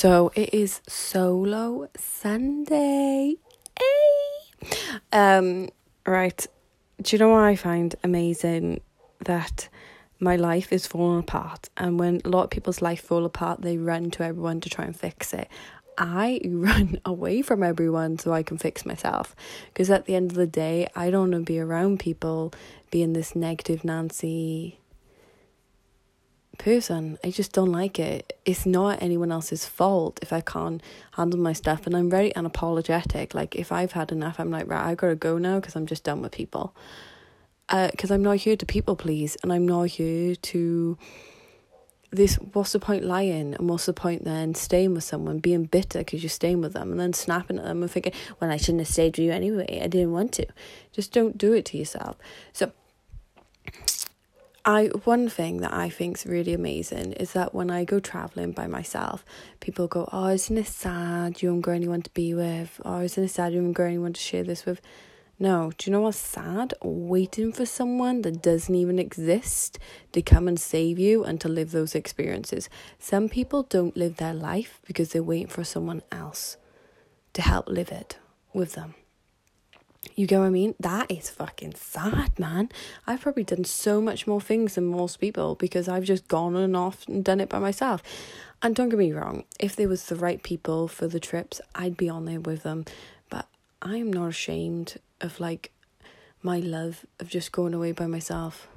So it is solo Sunday. Hey! Um, right. Do you know what I find amazing? That my life is falling apart, and when a lot of people's life fall apart, they run to everyone to try and fix it. I run away from everyone so I can fix myself. Because at the end of the day, I don't want to be around people being this negative Nancy person. I just don't like it. It's not anyone else's fault if I can't handle my stuff. And I'm very unapologetic. Like, if I've had enough, I'm like, right, I gotta go now because I'm just done with people. Because uh, I'm not here to people please, and I'm not here to. This what's the point lying and what's the point then staying with someone being bitter because you're staying with them and then snapping at them and thinking well I shouldn't have stayed with you anyway I didn't want to just don't do it to yourself so I one thing that I think is really amazing is that when I go traveling by myself, people go, "Oh, isn't it sad you haven't got anyone to be with? Oh, isn't it sad you haven't got anyone to share this with?" No, do you know what's sad? Waiting for someone that doesn't even exist to come and save you and to live those experiences. Some people don't live their life because they're waiting for someone else to help live it with them. You get what I mean? That is fucking sad, man. I've probably done so much more things than most people because I've just gone and off and done it by myself. And don't get me wrong, if there was the right people for the trips, I'd be on there with them. But I'm not ashamed of like my love of just going away by myself.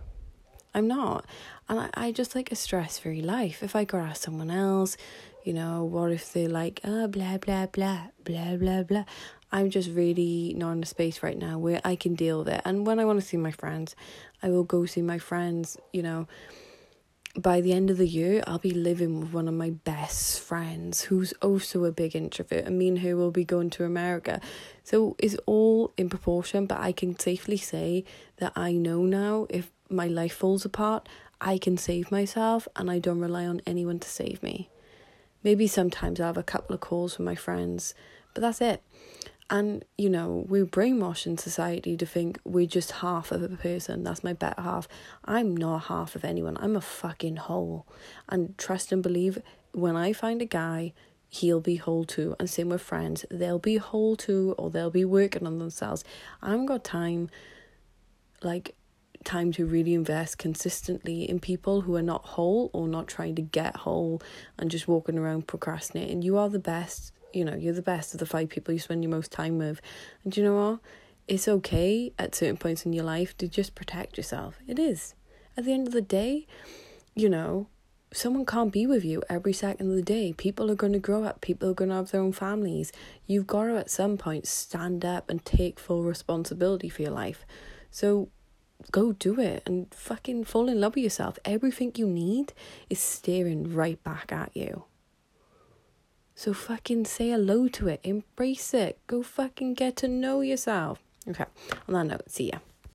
I'm not. And I, I just like a stress free life. If I go ask someone else, you know, what if they're like, oh, blah, blah, blah, blah, blah, blah. I'm just really not in a space right now where I can deal with it. And when I want to see my friends, I will go see my friends, you know. By the end of the year, I'll be living with one of my best friends who's also a big introvert and me and her will be going to America. So it's all in proportion, but I can safely say that I know now if my life falls apart, I can save myself and I don't rely on anyone to save me. Maybe sometimes I'll have a couple of calls with my friends, but that's it. And, you know, we're brainwashed in society to think we're just half of a person. That's my better half. I'm not half of anyone. I'm a fucking whole. And trust and believe when I find a guy, he'll be whole too. And same with friends. They'll be whole too or they'll be working on themselves. I haven't got time, like, time to really invest consistently in people who are not whole or not trying to get whole and just walking around procrastinating. You are the best you know, you're the best of the five people you spend your most time with. And you know what? It's okay at certain points in your life to just protect yourself. It is. At the end of the day, you know, someone can't be with you every second of the day. People are going to grow up, people are going to have their own families. You've got to, at some point, stand up and take full responsibility for your life. So go do it and fucking fall in love with yourself. Everything you need is staring right back at you. So fucking say hello to it, embrace it, go fucking get to know yourself. Okay, on that note, see ya.